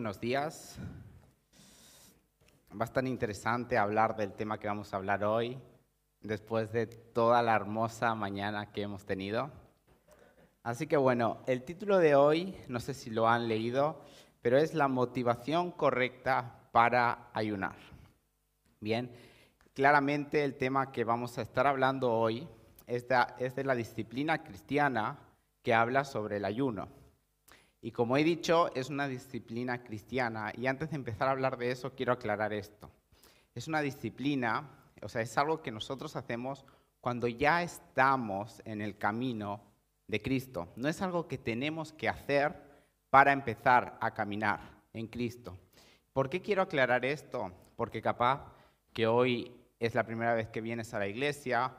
buenos días. Estar interesante hablar del tema que vamos a hablar hoy, después de toda la hermosa mañana que hemos tenido. Así que bueno, el título de hoy, no sé si lo han leído, pero es la motivación correcta para ayunar. Bien, claramente el tema que vamos a estar hablando hoy es de, es de la disciplina cristiana que habla sobre el ayuno. Y como he dicho, es una disciplina cristiana. Y antes de empezar a hablar de eso, quiero aclarar esto. Es una disciplina, o sea, es algo que nosotros hacemos cuando ya estamos en el camino de Cristo. No es algo que tenemos que hacer para empezar a caminar en Cristo. ¿Por qué quiero aclarar esto? Porque capaz que hoy es la primera vez que vienes a la iglesia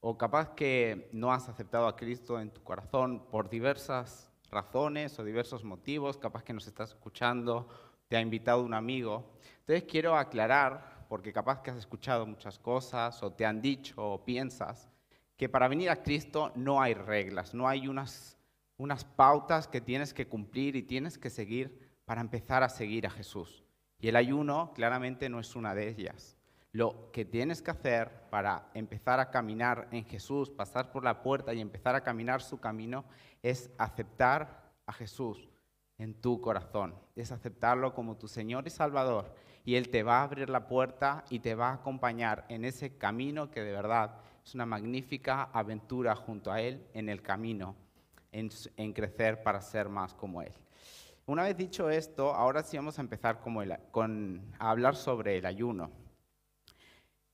o capaz que no has aceptado a Cristo en tu corazón por diversas razones o diversos motivos, capaz que nos estás escuchando, te ha invitado un amigo. Entonces quiero aclarar, porque capaz que has escuchado muchas cosas o te han dicho o piensas, que para venir a Cristo no hay reglas, no hay unas, unas pautas que tienes que cumplir y tienes que seguir para empezar a seguir a Jesús. Y el ayuno claramente no es una de ellas. Lo que tienes que hacer para empezar a caminar en Jesús, pasar por la puerta y empezar a caminar su camino, es aceptar a Jesús en tu corazón, es aceptarlo como tu Señor y Salvador. Y Él te va a abrir la puerta y te va a acompañar en ese camino que de verdad es una magnífica aventura junto a Él en el camino, en, crecer para ser más como Él. Una vez dicho esto, ahora sí vamos a empezar con, a hablar sobre el ayuno.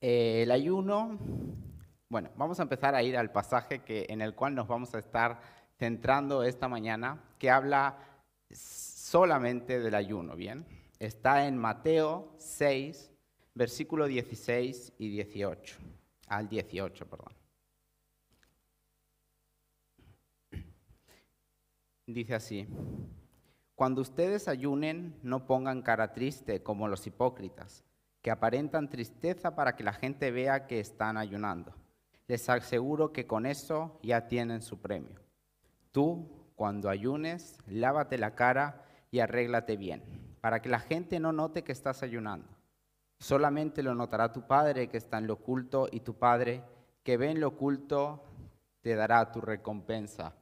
Eh, el ayuno, bueno, vamos a empezar a ir al pasaje que, en el cual nos vamos a estar centrando esta mañana, que habla solamente del ayuno, ¿bien? Está en Mateo 6, versículo 16 y 18, al 18, perdón. Dice así, cuando ustedes ayunen, no pongan cara triste como los hipócritas que aparentan tristeza para que la gente vea que están ayunando. Les aseguro que con eso ya tienen su premio. Tú, cuando ayunes, lávate la cara y arréglate bien, para que la gente no note que estás ayunando. Solamente lo notará tu Padre que está en lo oculto y tu Padre que ve en lo oculto te dará tu recompensa.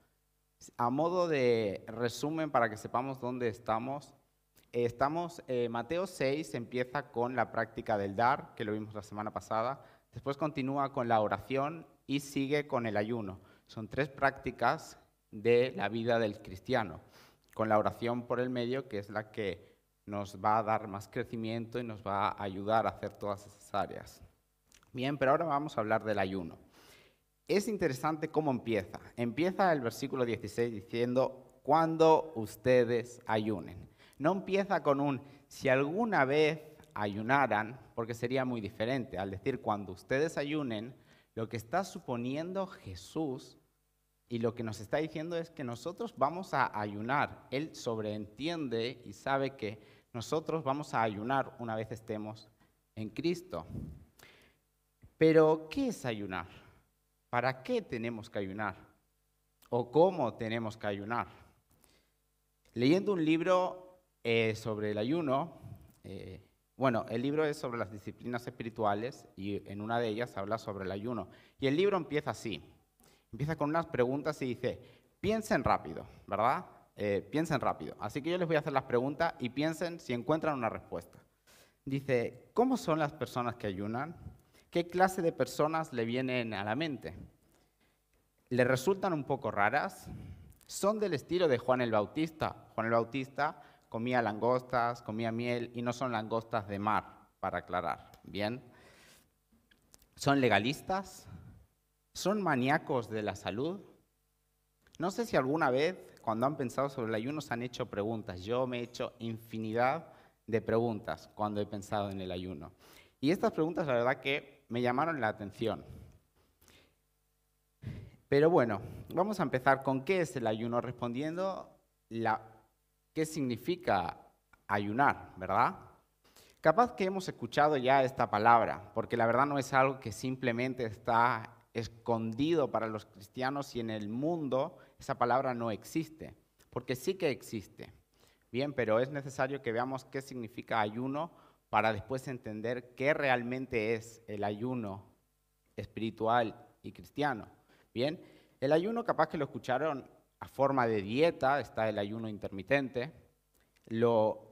A modo de resumen para que sepamos dónde estamos, Estamos, eh, Mateo 6 empieza con la práctica del dar, que lo vimos la semana pasada, después continúa con la oración y sigue con el ayuno. Son tres prácticas de la vida del cristiano, con la oración por el medio, que es la que nos va a dar más crecimiento y nos va a ayudar a hacer todas esas áreas. Bien, pero ahora vamos a hablar del ayuno. Es interesante cómo empieza. Empieza el versículo 16 diciendo, cuando ustedes ayunen. No empieza con un, si alguna vez ayunaran, porque sería muy diferente. Al decir, cuando ustedes ayunen, lo que está suponiendo Jesús y lo que nos está diciendo es que nosotros vamos a ayunar. Él sobreentiende y sabe que nosotros vamos a ayunar una vez estemos en Cristo. Pero, ¿qué es ayunar? ¿Para qué tenemos que ayunar? ¿O cómo tenemos que ayunar? Leyendo un libro eh, sobre el ayuno, eh, bueno, el libro es sobre las disciplinas espirituales y en una de ellas habla sobre el ayuno. Y el libro empieza así, empieza con unas preguntas y dice, piensen rápido, ¿verdad? Eh, piensen rápido. Así que yo les voy a hacer las preguntas y piensen si encuentran una respuesta. Dice, ¿cómo son las personas que ayunan? ¿Qué clase de personas le vienen a la mente? ¿Le resultan un poco raras? ¿Son del estilo de Juan el Bautista? Juan el Bautista comía langostas, comía miel y no son langostas de mar, para aclarar. Bien. ¿Son legalistas? ¿Son maníacos de la salud? No sé si alguna vez, cuando han pensado sobre el ayuno, se han hecho preguntas. Yo me he hecho infinidad de preguntas cuando he pensado en el ayuno. Y estas preguntas, la verdad que me llamaron la atención. Pero bueno, vamos a empezar con qué es el ayuno, respondiendo la qué significa ayunar, ¿verdad? Capaz que hemos escuchado ya esta palabra, porque la verdad no es algo que simplemente está escondido para los cristianos y en el mundo esa palabra no existe, porque sí que existe. bien, pero es necesario que veamos qué significa ayuno para después entender qué realmente es el ayuno espiritual y cristiano. Bien, el ayuno capaz que lo escucharon a forma de dieta, está el ayuno intermitente, lo,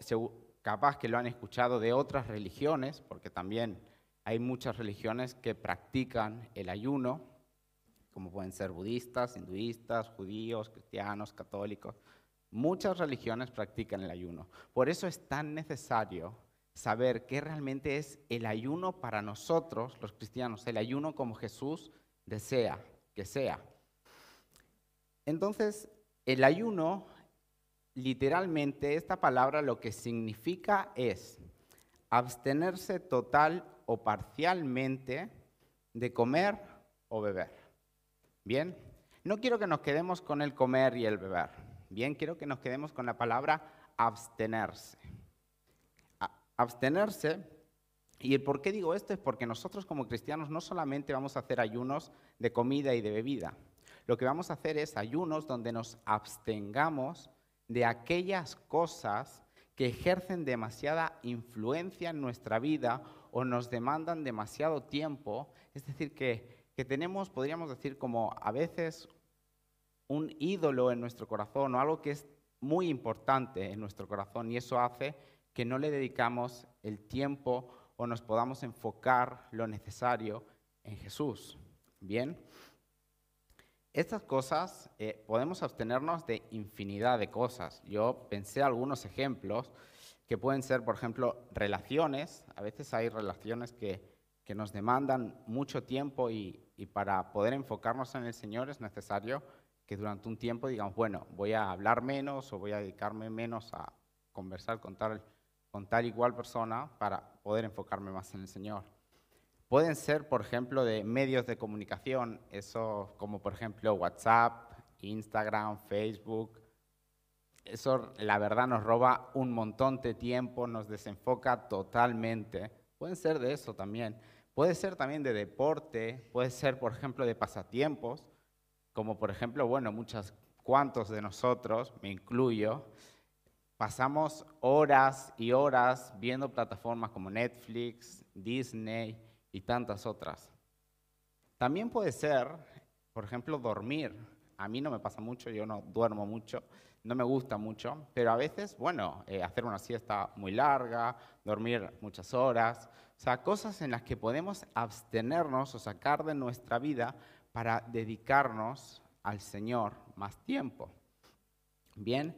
capaz que lo han escuchado de otras religiones, porque también hay muchas religiones que practican el ayuno, como pueden ser budistas, hinduistas, judíos, cristianos, católicos. Muchas religiones practican el ayuno. Por eso es tan necesario saber qué realmente es el ayuno para nosotros, los cristianos, el ayuno como Jesús desea que sea. Entonces, el ayuno, literalmente, esta palabra lo que significa es abstenerse total o parcialmente de comer o beber. Bien, no quiero que nos quedemos con el comer y el beber. Bien, quiero que nos quedemos con la palabra abstenerse. abstenerse, y el por qué digo esto es porque nosotros como cristianos no solamente vamos a hacer ayunos de comida y de bebida, lo que vamos a hacer es ayunos donde nos abstengamos de aquellas cosas que ejercen demasiada influencia en nuestra vida o nos demandan demasiado tiempo, es decir, que que tenemos, podríamos decir, como a veces un ídolo en nuestro corazón o algo que es muy importante en nuestro corazón y eso hace que no le dedicamos el tiempo o nos podamos enfocar lo necesario en Jesús. Bien, estas cosas eh, podemos abstenernos de infinidad de cosas. Yo pensé algunos ejemplos que pueden ser, por ejemplo, relaciones. A veces hay relaciones que, que nos demandan mucho tiempo y, para poder enfocarnos en el Señor es necesario que durante un tiempo digamos, bueno, voy a hablar menos o voy a dedicarme menos a conversar con con tal igual persona para poder enfocarme más en el Señor. Pueden ser, por ejemplo, de medios de comunicación, eso como por ejemplo WhatsApp, Instagram, Facebook. Eso la verdad nos roba un montón de tiempo, nos desenfoca totalmente. Pueden ser de eso también. Puede ser también de deporte, puede ser, por ejemplo, de pasatiempos, como por ejemplo, bueno, muchos, cuantos de nosotros, me incluyo, pasamos horas y horas viendo plataformas como Netflix, Disney y tantas otras. También puede ser, por ejemplo, dormir. A mí no me pasa mucho, yo no duermo mucho, no me gusta mucho, pero a veces, bueno, eh, hacer una siesta muy larga, dormir muchas horas, o sea, cosas en las que podemos abstenernos o sacar de nuestra vida para dedicarnos al Señor más tiempo. Bien,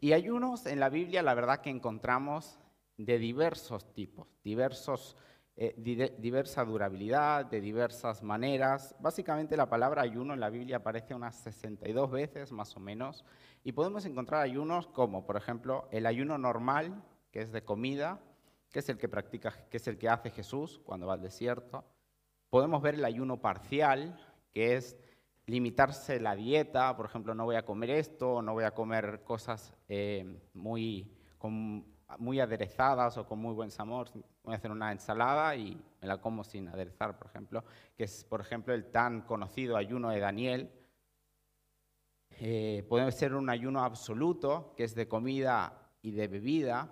y ayunos en la Biblia, la verdad que encontramos de diversos tipos, diversos, eh, diversa durabilidad, de diversas maneras. Básicamente la palabra ayuno en la Biblia aparece unas 62 veces más o menos, y podemos encontrar ayunos como, por ejemplo, el ayuno normal, que es de comida, que es el que practica, que es el que hace Jesús cuando va al desierto. Podemos ver el ayuno parcial, que es limitarse la dieta, por ejemplo, no voy a comer esto, no voy a comer cosas eh, muy, muy aderezadas o con muy buen sabor, voy a hacer una ensalada y me la como sin aderezar, por ejemplo, que es, por ejemplo, el tan conocido ayuno de Daniel. Eh, puede ser un ayuno absoluto, que es de comida y de bebida,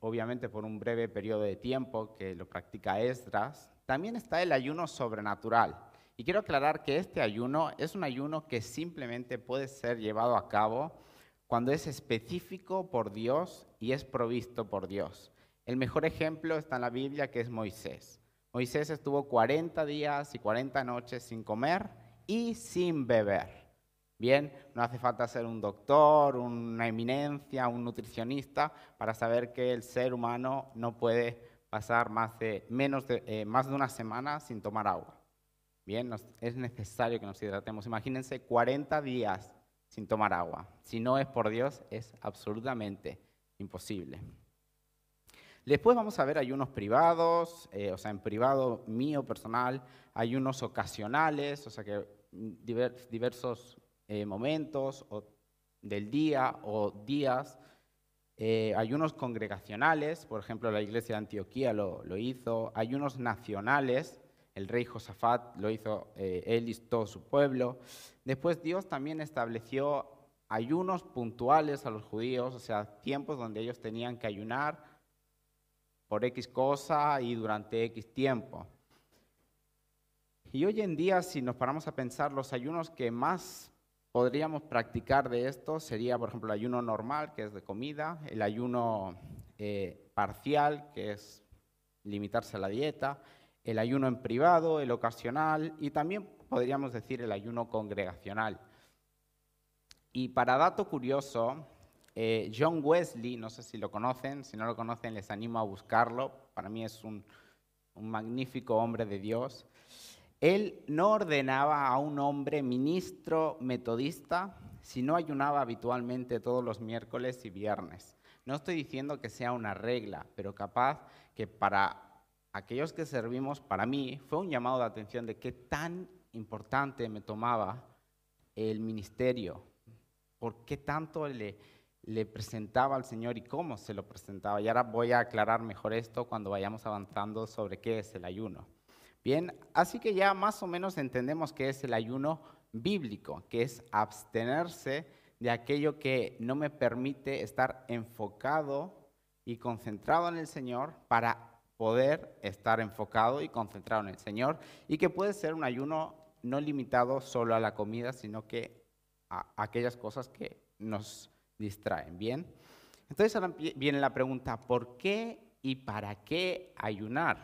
obviamente por un breve periodo de tiempo que lo practica Esdras. También está el ayuno sobrenatural. Y quiero aclarar que este ayuno es un ayuno que simplemente puede ser llevado a cabo cuando es específico por Dios y es provisto por Dios. El mejor ejemplo está en la Biblia, que es Moisés. Moisés estuvo 40 días y 40 noches sin comer y sin beber. Bien, no hace falta ser un doctor, una eminencia, un nutricionista para saber que el ser humano no puede pasar más de, menos de, eh, más de una semana sin tomar agua. Bien, es necesario que nos hidratemos. Imagínense 40 días sin tomar agua. Si no es por Dios, es absolutamente imposible. Después vamos a ver ayunos privados, eh, o sea, en privado mío, personal, ayunos ocasionales, o sea que diversos eh, momentos del día o días. Eh, ayunos congregacionales, por ejemplo, la iglesia de Antioquía lo, lo hizo. Ayunos nacionales, el rey Josafat lo hizo eh, él y todo su pueblo. Después Dios también estableció ayunos puntuales a los judíos, o sea, tiempos donde ellos tenían que ayunar por X cosa y durante X tiempo. Y hoy en día, si nos paramos a pensar, los ayunos que más podríamos practicar de esto sería, por ejemplo, el ayuno normal, que es de comida, el ayuno eh, parcial, que es limitarse a la dieta, el ayuno en privado, el ocasional y también podríamos decir el ayuno congregacional. Y para dato curioso, eh, John Wesley, no sé si lo conocen, si no lo conocen les animo a buscarlo, para mí es un, un magnífico hombre de Dios. Él no ordenaba a un hombre ministro metodista si no ayunaba habitualmente todos los miércoles y viernes. No estoy diciendo que sea una regla, pero capaz que para aquellos que servimos, para mí, fue un llamado de atención de qué tan importante me tomaba el ministerio, por qué tanto le, presentaba al Señor y cómo se lo presentaba. Y ahora voy a aclarar mejor esto cuando vayamos avanzando sobre qué es el ayuno. Bien, así que ya más o menos entendemos qué es el ayuno bíblico, que es abstenerse de aquello que no me permite estar enfocado y concentrado en el Señor para poder estar enfocado y concentrado en el Señor y que puede ser un ayuno no limitado solo a la comida, sino que aquellas cosas que nos distraen, ¿bien? Entonces ahora viene la pregunta, ¿por qué y para qué ayunar?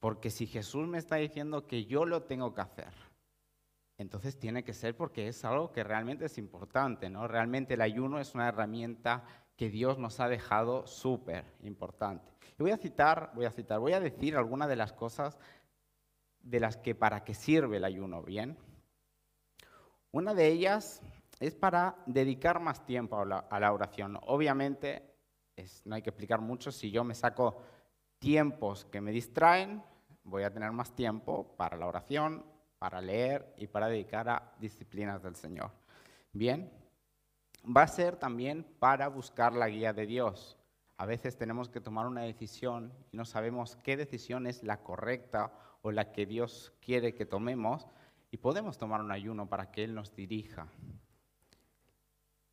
Porque si Jesús me está diciendo que yo lo tengo que hacer, entonces tiene que ser porque es algo que realmente es importante, ¿no? Realmente el ayuno es una herramienta que Dios nos ha dejado súper importante. Y voy a citar, voy a citar, voy a decir algunas de las cosas de las que para qué sirve el ayuno, ¿bien? Una de ellas es para dedicar más tiempo a la, oración. Obviamente, no hay que explicar mucho, si yo me saco tiempos que me distraen, voy a tener más tiempo para la oración, para leer y para dedicar a disciplinas del Señor. Bien, va a ser también para buscar la guía de Dios. A veces tenemos que tomar una decisión y no sabemos qué decisión es la correcta o la que Dios quiere que tomemos y podemos tomar un ayuno para que Él nos dirija.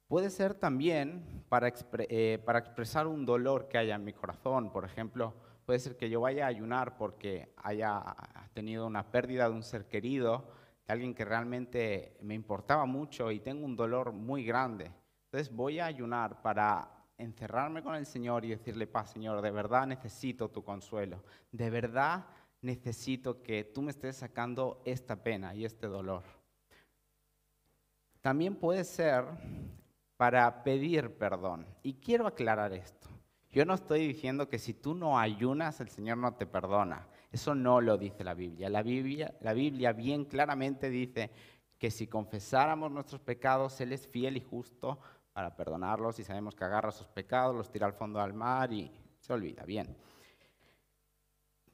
Puede ser también para, eh, para expresar un dolor que haya en mi corazón. Por ejemplo, puede ser que yo vaya a ayunar porque haya tenido una pérdida de un ser querido, de alguien que realmente me importaba mucho y tengo un dolor muy grande. Entonces voy a ayunar para encerrarme con el Señor y decirle, paz, Señor, de verdad necesito tu consuelo, de verdad necesito que tú me estés sacando esta pena y este dolor. También puede ser para pedir perdón. Y quiero aclarar esto. Yo no estoy diciendo que si tú no ayunas, el Señor no te perdona. Eso no lo dice la Biblia. La Biblia, la Biblia bien claramente dice que si confesáramos nuestros pecados, Él es fiel y justo para perdonarlos y sabemos que agarra sus pecados, los tira al fondo del mar y se olvida. Bien.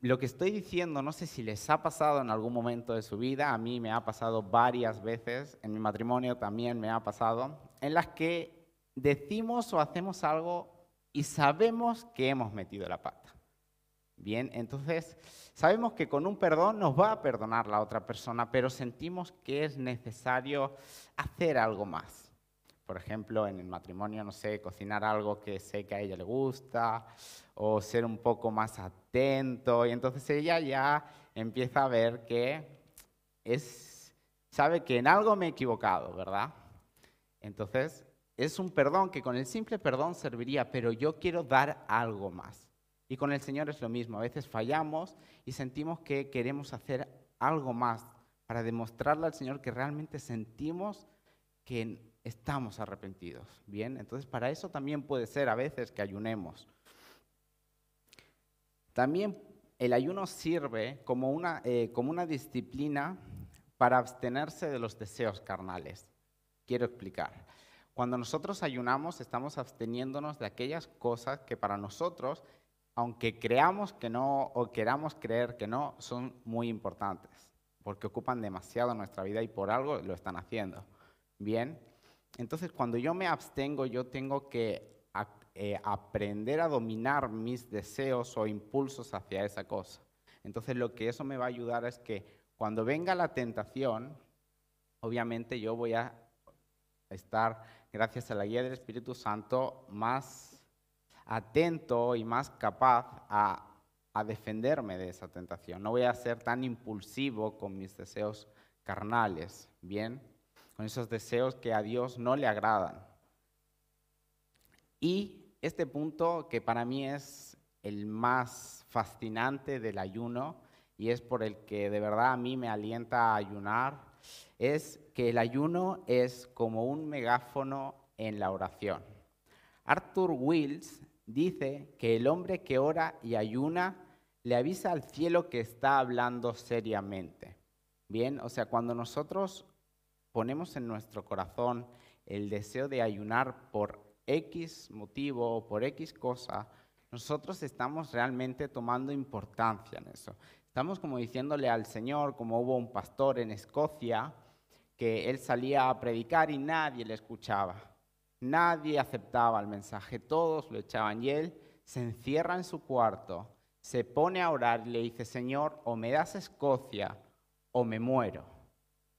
Lo que estoy diciendo, no sé si les ha pasado en algún momento de su vida, a mí me ha pasado varias veces, en mi matrimonio también me ha pasado, en las que decimos o hacemos algo y sabemos que hemos metido la pata. Bien, entonces sabemos que con un perdón nos va a perdonar la otra persona, pero sentimos que es necesario hacer algo más. Por ejemplo, en el matrimonio, no sé, cocinar algo que sé que a ella le gusta, o ser un poco más atento, y entonces ella ya empieza a ver que es, sabe que en algo me he equivocado, ¿verdad? Entonces es un perdón que con el simple perdón serviría, pero yo quiero dar algo más. Y con el Señor es lo mismo. A veces fallamos y sentimos que queremos hacer algo más para demostrarle al Señor que realmente sentimos que estamos arrepentidos. Bien, entonces para eso también puede ser a veces que ayunemos. También el ayuno sirve como una, eh, como una disciplina para abstenerse de los deseos carnales. Quiero explicar. Cuando nosotros ayunamos, estamos absteniéndonos de aquellas cosas que para nosotros, aunque creamos que no o queramos creer que no, son muy importantes, porque ocupan demasiado nuestra vida y por algo lo están haciendo. Bien, entonces cuando yo me abstengo, yo tengo que eh, aprender a dominar mis deseos o impulsos hacia esa cosa. Entonces lo que eso me va a ayudar es que cuando venga la tentación, obviamente yo voy a estar, gracias a la guía del Espíritu Santo, más atento y más capaz a, a defenderme de esa tentación. No voy a ser tan impulsivo con mis deseos carnales, ¿bien? Con esos deseos que a Dios no le agradan. Y este punto que para mí es el más fascinante del ayuno y es por el que de verdad a mí me alienta a ayunar, es que el ayuno es como un megáfono en la oración. Arthur Wills dice que el hombre que ora y ayuna le avisa al cielo que está hablando seriamente. Bien, o sea, cuando nosotros ponemos en nuestro corazón el deseo de ayunar por X motivo o por X cosa, nosotros estamos realmente tomando importancia en eso. Estamos como diciéndole al Señor, como hubo un pastor en Escocia, que él salía a predicar y nadie le escuchaba. Nadie aceptaba el mensaje, todos lo echaban y él se encierra en su cuarto, se pone a orar y le dice, Señor, o me das Escocia o me muero.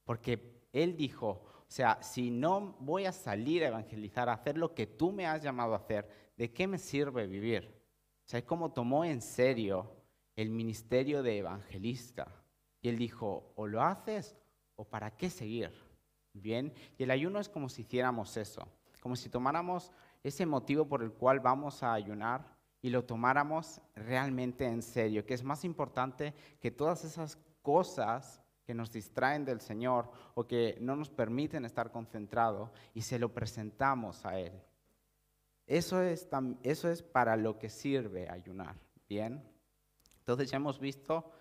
Porque él dijo, o sea, si no voy a salir a evangelizar, a hacer lo que tú me has llamado a hacer, ¿de qué me sirve vivir? O sea, es como tomó en serio el ministerio de evangelista. Y él dijo, o lo haces o para qué seguir. Bien, y el ayuno es como si hiciéramos eso, como si tomáramos ese motivo por el cual vamos a ayunar y lo tomáramos realmente en serio, que es más importante que todas esas cosas que nos distraen del Señor o que no nos permiten estar concentrados y se lo presentamos a Él. Eso es, eso es para lo que sirve ayunar, ¿bien? Entonces ya hemos visto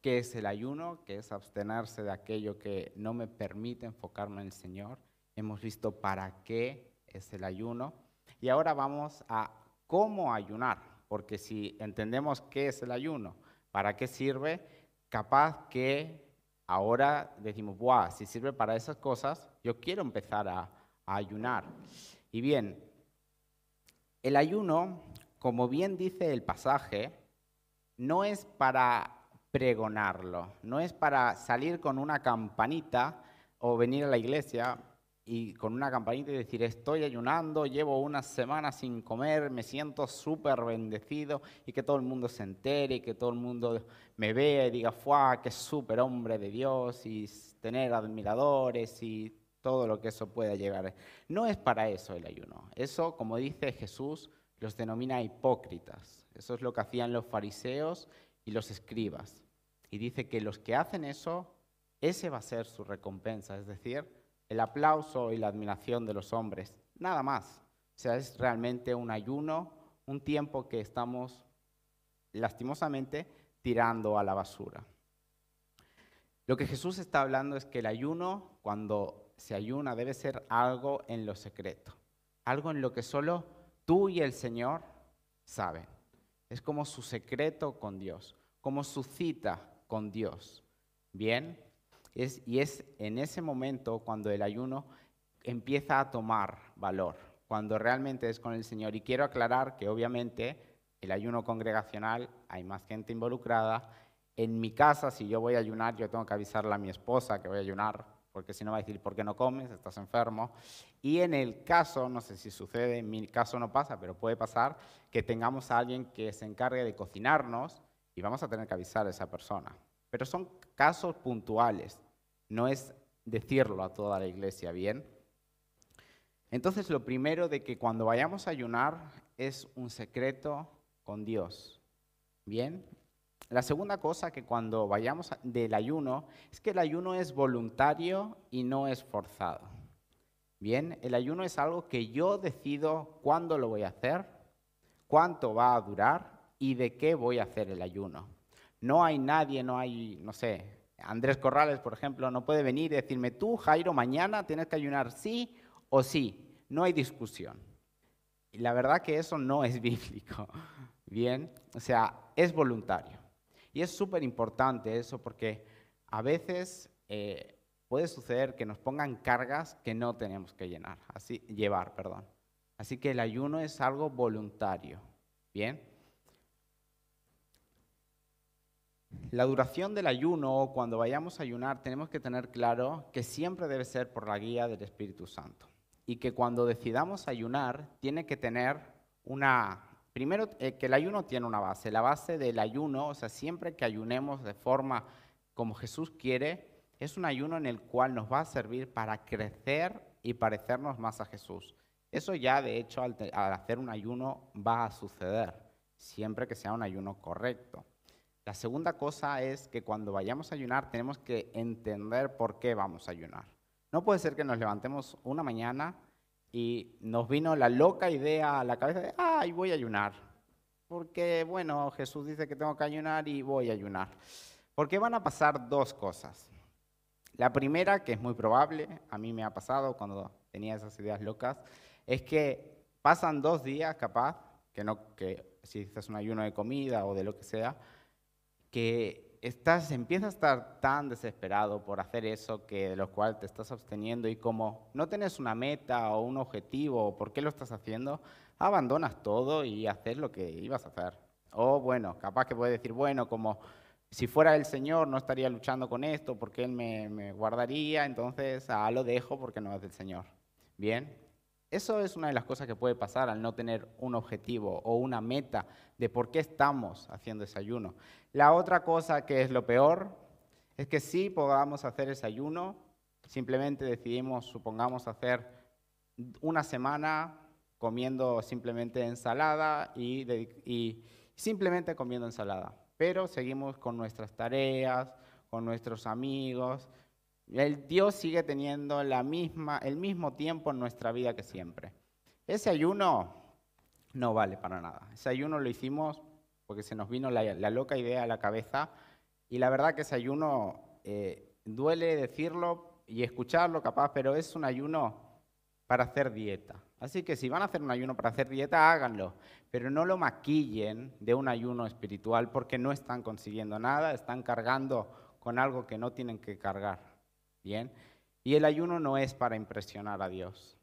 qué es el ayuno, que es abstenerse de aquello que no me permite enfocarme en el Señor. Hemos visto para qué es el ayuno. Y ahora vamos a cómo ayunar, porque si entendemos qué es el ayuno, para qué sirve, capaz que ahora decimos, Buah, si sirve para esas cosas, yo quiero empezar a, ayunar. Y bien, el ayuno, como bien dice el pasaje, no es para pregonarlo, no es para salir con una campanita o venir a la iglesia y con una campanita y decir, estoy ayunando, llevo una semana sin comer, me siento súper bendecido y que todo el mundo se entere y que todo el mundo me vea y diga, ¡fuah, qué súper hombre de Dios! y tener admiradores y todo lo que eso pueda llegar. No es para eso el ayuno. Eso, como dice Jesús, los denomina hipócritas. Eso es lo que hacían los fariseos y los escribas. Y dice que los que hacen eso, ese va a ser su recompensa. Es decir, el aplauso y la admiración de los hombres, nada más. O sea, es realmente un ayuno, un tiempo que estamos lastimosamente tirando a la basura. Lo que Jesús está hablando es que el ayuno, cuando se ayuna, debe ser algo en lo secreto, algo en lo que solo tú y el Señor saben. Es como su secreto con Dios, como su cita con Dios. Bien, y es en ese momento cuando el ayuno empieza a tomar valor, cuando realmente es con el Señor. Y quiero aclarar que obviamente el ayuno congregacional hay más gente involucrada. En mi casa, si yo voy a ayunar, yo tengo que avisarle a mi esposa que voy a ayunar, porque si no va a decir, ¿por qué no comes? Estás enfermo. Y en el caso, no sé si sucede, en mi caso no pasa, pero puede pasar, que tengamos a alguien que se encargue de cocinarnos y vamos a tener que avisar a esa persona. Pero son casos puntuales no es decirlo a toda la iglesia, ¿bien? Entonces lo primero de que cuando vayamos a ayunar es un secreto con Dios, ¿bien? La segunda cosa que cuando vayamos del ayuno es que el ayuno es voluntario y no es forzado. Bien, el ayuno es algo que yo decido cuándo lo voy a hacer, cuánto va a durar y de qué voy a hacer el ayuno. No hay nadie, no hay, no sé, Andrés Corrales, por ejemplo, no puede venir y decirme, tú, Jairo, mañana tienes que ayunar sí o sí. No hay discusión. Y la verdad que eso no es bíblico. Bien, o sea, es voluntario. Y es súper importante eso porque a veces eh, puede suceder que nos pongan cargas que no tenemos que llenar, así, llevar. Perdón. Así que el ayuno es algo voluntario. Bien. La duración del ayuno cuando vayamos a ayunar tenemos que tener claro que siempre debe ser por la guía del Espíritu Santo. y que cuando decidamos ayunar tiene que tener una... Primero, eh, que el ayuno tiene una base. La base del ayuno, o sea, siempre que ayunemos de forma como Jesús quiere, es un ayuno en el cual nos va a servir para crecer y parecernos más a Jesús. Eso ya, de hecho, al, hacer un ayuno va a suceder, siempre que sea un ayuno correcto. La segunda cosa es que cuando vayamos a ayunar tenemos que entender por qué vamos a ayunar. No puede ser que nos levantemos una mañana y nos vino la loca idea a la cabeza de, ay, voy a ayunar. Porque, bueno, Jesús dice que tengo que ayunar y voy a ayunar. Porque van a pasar dos cosas. La primera, que es muy probable, a mí me ha pasado cuando tenía esas ideas locas, es que pasan dos días capaz, que no, que si haces un ayuno de comida o de lo que sea, que estás, empiezas a estar tan desesperado por hacer eso que de lo cual te estás absteniendo y como no tienes una meta o un objetivo o por qué lo estás haciendo, abandonas todo y haces lo que ibas a hacer. O bueno, capaz que puedes decir, bueno, como si fuera el Señor no estaría luchando con esto porque Él me, me guardaría, entonces ah, lo dejo porque no es del Señor. Bien, eso es una de las cosas que puede pasar al no tener un objetivo o una meta de por qué estamos haciendo desayuno. La otra cosa que es lo peor es que sí podamos hacer desayuno, simplemente decidimos, supongamos, hacer una semana comiendo simplemente ensalada y, y simplemente comiendo ensalada, pero seguimos con nuestras tareas, con nuestros amigos, el Dios sigue teniendo la misma, el mismo tiempo en nuestra vida que siempre. Ese ayuno no vale para nada. Ese ayuno lo hicimos porque se nos vino la, loca idea a la cabeza y la verdad que ese ayuno eh, duele decirlo y escucharlo capaz, pero es un ayuno para hacer dieta. Así que si van a hacer un ayuno para hacer dieta, háganlo, pero no lo maquillen de un ayuno espiritual porque no están consiguiendo nada, están cargando con algo que no tienen que cargar. Bien. Y el ayuno no es para impresionar a Dios.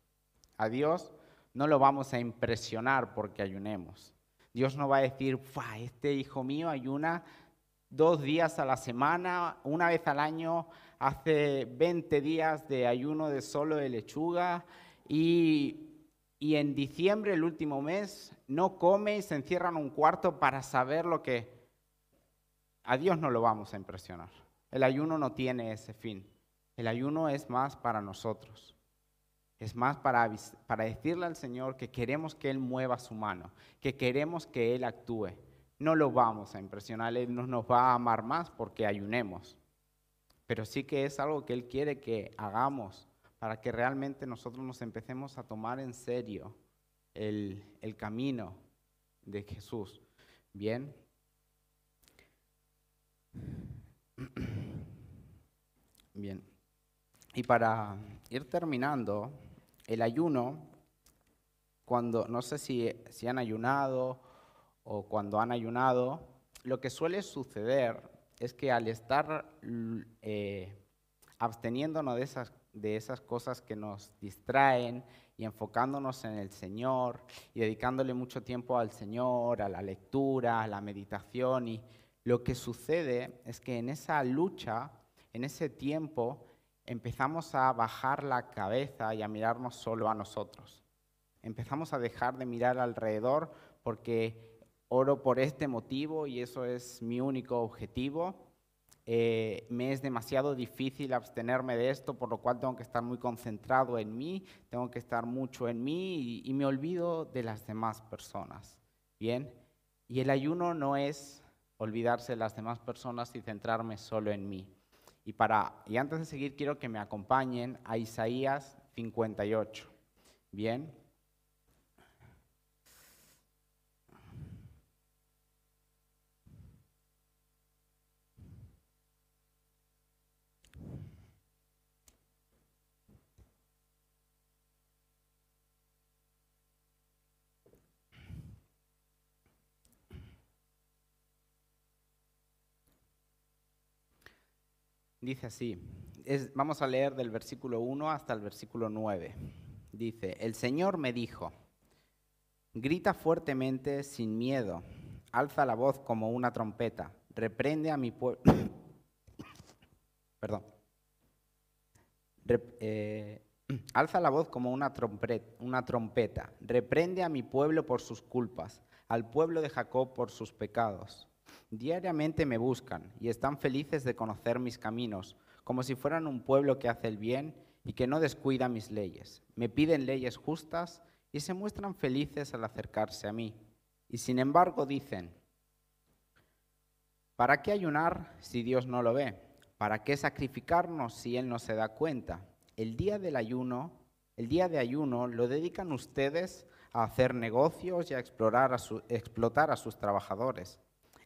A Dios no lo vamos a impresionar porque ayunemos. Dios no va a decir, este hijo mío ayuna dos días a la semana, una vez al año, hace 20 días de ayuno de solo de lechuga y, y en diciembre, el último mes, no come y se encierra en un cuarto para saber lo que... A Dios no lo vamos a impresionar. El ayuno no tiene ese fin. El ayuno es más para nosotros. Es más para, para decirle al Señor que queremos que Él mueva su mano, que queremos que Él actúe. No lo vamos a impresionar, Él no nos va a amar más porque ayunemos. Pero sí que es algo que Él quiere que hagamos para que realmente nosotros nos empecemos a tomar en serio el, el camino de Jesús. Bien. Bien. Y para ir terminando, el ayuno, cuando no sé si, si han ayunado o cuando han ayunado, lo que suele suceder es que al estar eh, absteniéndonos de esas, de esas cosas que nos distraen y enfocándonos en el Señor y dedicándole mucho tiempo al Señor, a la lectura, a la meditación, y lo que sucede es que en esa lucha, en ese tiempo, empezamos a bajar la cabeza y a mirarnos solo a nosotros. Empezamos a dejar de mirar alrededor porque oro por este motivo y eso es mi único objetivo. Eh, me es demasiado difícil abstenerme de esto, por lo cual tengo que estar muy concentrado en mí, tengo que estar mucho en mí y, y me olvido de las demás personas. Bien, y el ayuno no es olvidarse de las demás personas y centrarme solo en mí. Y, para, y antes de seguir, quiero que me acompañen a Isaías 58. Bien. Dice así, vamos a leer del versículo 1 hasta el versículo 9. Dice, el Señor me dijo, grita fuertemente sin miedo, alza la voz como una trompeta, reprende a mi pueblo. Perdón. Eh, Alza la voz como una trompeta, reprende a mi pueblo por sus culpas, al pueblo de Jacob por sus pecados. Diariamente me buscan y están felices de conocer mis caminos, como si fueran un pueblo que hace el bien y que no descuida mis leyes. Me piden leyes justas y se muestran felices al acercarse a mí. Y sin embargo dicen, ¿para qué ayunar si Dios no lo ve? ¿Para qué sacrificarnos si Él no se da cuenta? El día del ayuno, el día de ayuno lo dedican ustedes a hacer negocios y a, explorar a explotar a sus trabajadores.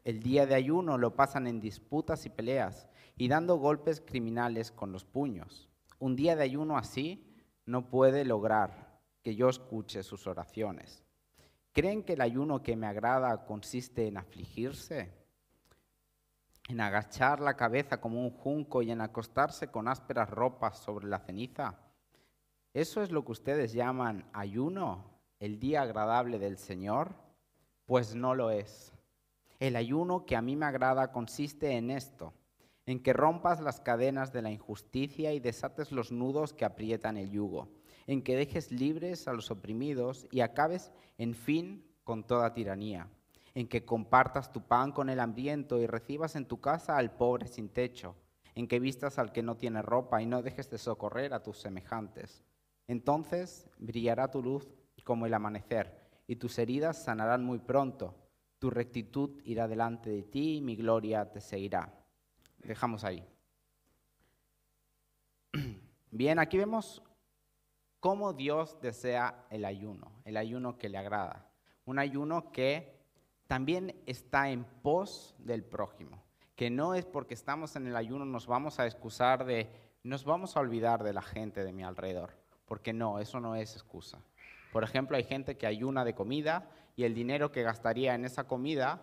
El día de ayuno lo pasan en disputas y peleas y dando golpes criminales con los puños. Un día de ayuno así no puede lograr que yo escuche sus oraciones. ¿Creen que el ayuno que me agrada consiste en afligirse? ¿En agachar la cabeza como un junco y en acostarse con ásperas ropas sobre la ceniza? ¿Eso es lo que ustedes llaman ayuno, el día agradable del Señor? Pues no lo es. El ayuno que a mí me agrada consiste en esto en que rompas las cadenas de la injusticia y desates los nudos que aprietan el yugo, en que dejes libres a los oprimidos y acabes, en fin, con toda tiranía, en que compartas tu pan con el hambriento y recibas en tu casa al pobre sin techo, en que vistas al que no tiene ropa y no dejes de socorrer a tus semejantes. Entonces brillará tu luz como el amanecer, y tus heridas sanarán muy pronto. Tu rectitud irá delante de ti y mi gloria te seguirá dejamos ahí. Bien, aquí vemos cómo Dios desea el ayuno, el ayuno que le agrada. Un ayuno que también está en pos del prójimo, que no es porque estamos en el ayuno nos vamos a excusar de, nos vamos a olvidar de la gente de mi alrededor, porque no, eso no es excusa. Por ejemplo, hay gente que ayuna de comida y el dinero que gastaría en esa comida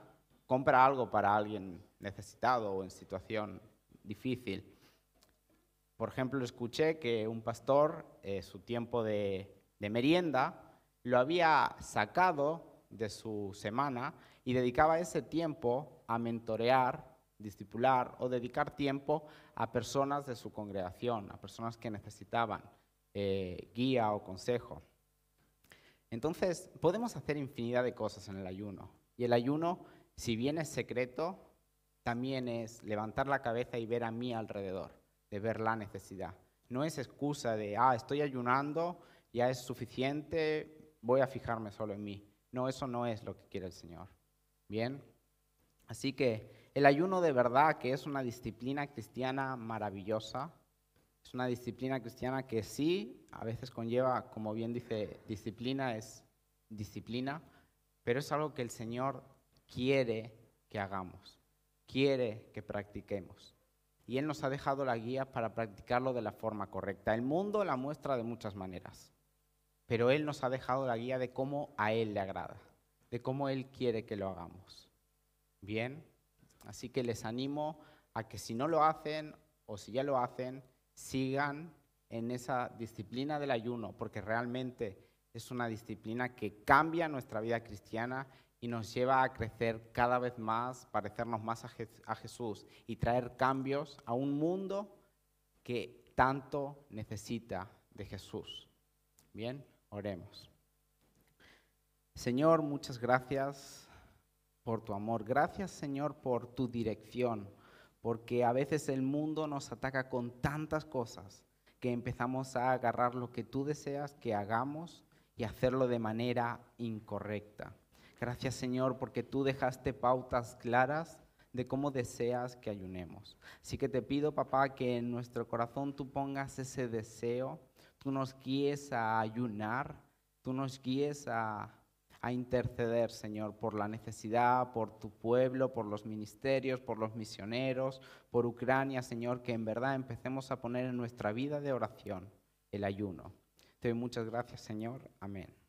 compra algo para alguien necesitado o en situación difícil. Por ejemplo, escuché que un pastor, eh, su tiempo de, merienda, lo había sacado de su semana y dedicaba ese tiempo a mentorear, discipular o dedicar tiempo a personas de su congregación, a personas que necesitaban eh, guía o consejo. Entonces, podemos hacer infinidad de cosas en el ayuno. Y el ayuno, si bien es secreto, también es levantar la cabeza y ver a mí alrededor, de ver la necesidad. No es excusa de, ah, estoy ayunando, ya es suficiente, voy a fijarme solo en mí. No, eso no es lo que quiere el Señor. Bien, así que el ayuno de verdad, que es una disciplina cristiana maravillosa, es una disciplina cristiana que sí, a veces conlleva, como bien dice, disciplina es disciplina, pero es algo que el Señor quiere que hagamos quiere que practiquemos. Y Él nos ha dejado la guía para practicarlo de la forma correcta. El mundo la muestra de muchas maneras, pero Él nos ha dejado la guía de cómo a Él le agrada, de cómo Él quiere que lo hagamos. Bien, así que les animo a que si no lo hacen o si ya lo hacen, sigan en esa disciplina del ayuno, porque realmente es una disciplina que cambia nuestra vida cristiana y nos lleva a crecer cada vez más, parecernos más a, Jesús y traer cambios a un mundo que tanto necesita de Jesús. Bien, oremos. Señor, muchas gracias por tu amor. Gracias, Señor, por tu dirección, porque a veces el mundo nos ataca con tantas cosas que empezamos a agarrar lo que tú deseas que hagamos y hacerlo de manera incorrecta. Gracias Señor porque tú dejaste pautas claras de cómo deseas que ayunemos. Así que te pido, papá, que en nuestro corazón tú pongas ese deseo, tú nos guíes a ayunar, tú nos guíes a, a interceder, Señor, por la necesidad, por tu pueblo, por los ministerios, por los misioneros, por Ucrania, Señor, que en verdad empecemos a poner en nuestra vida de oración el ayuno. Te doy muchas gracias, Señor. Amén.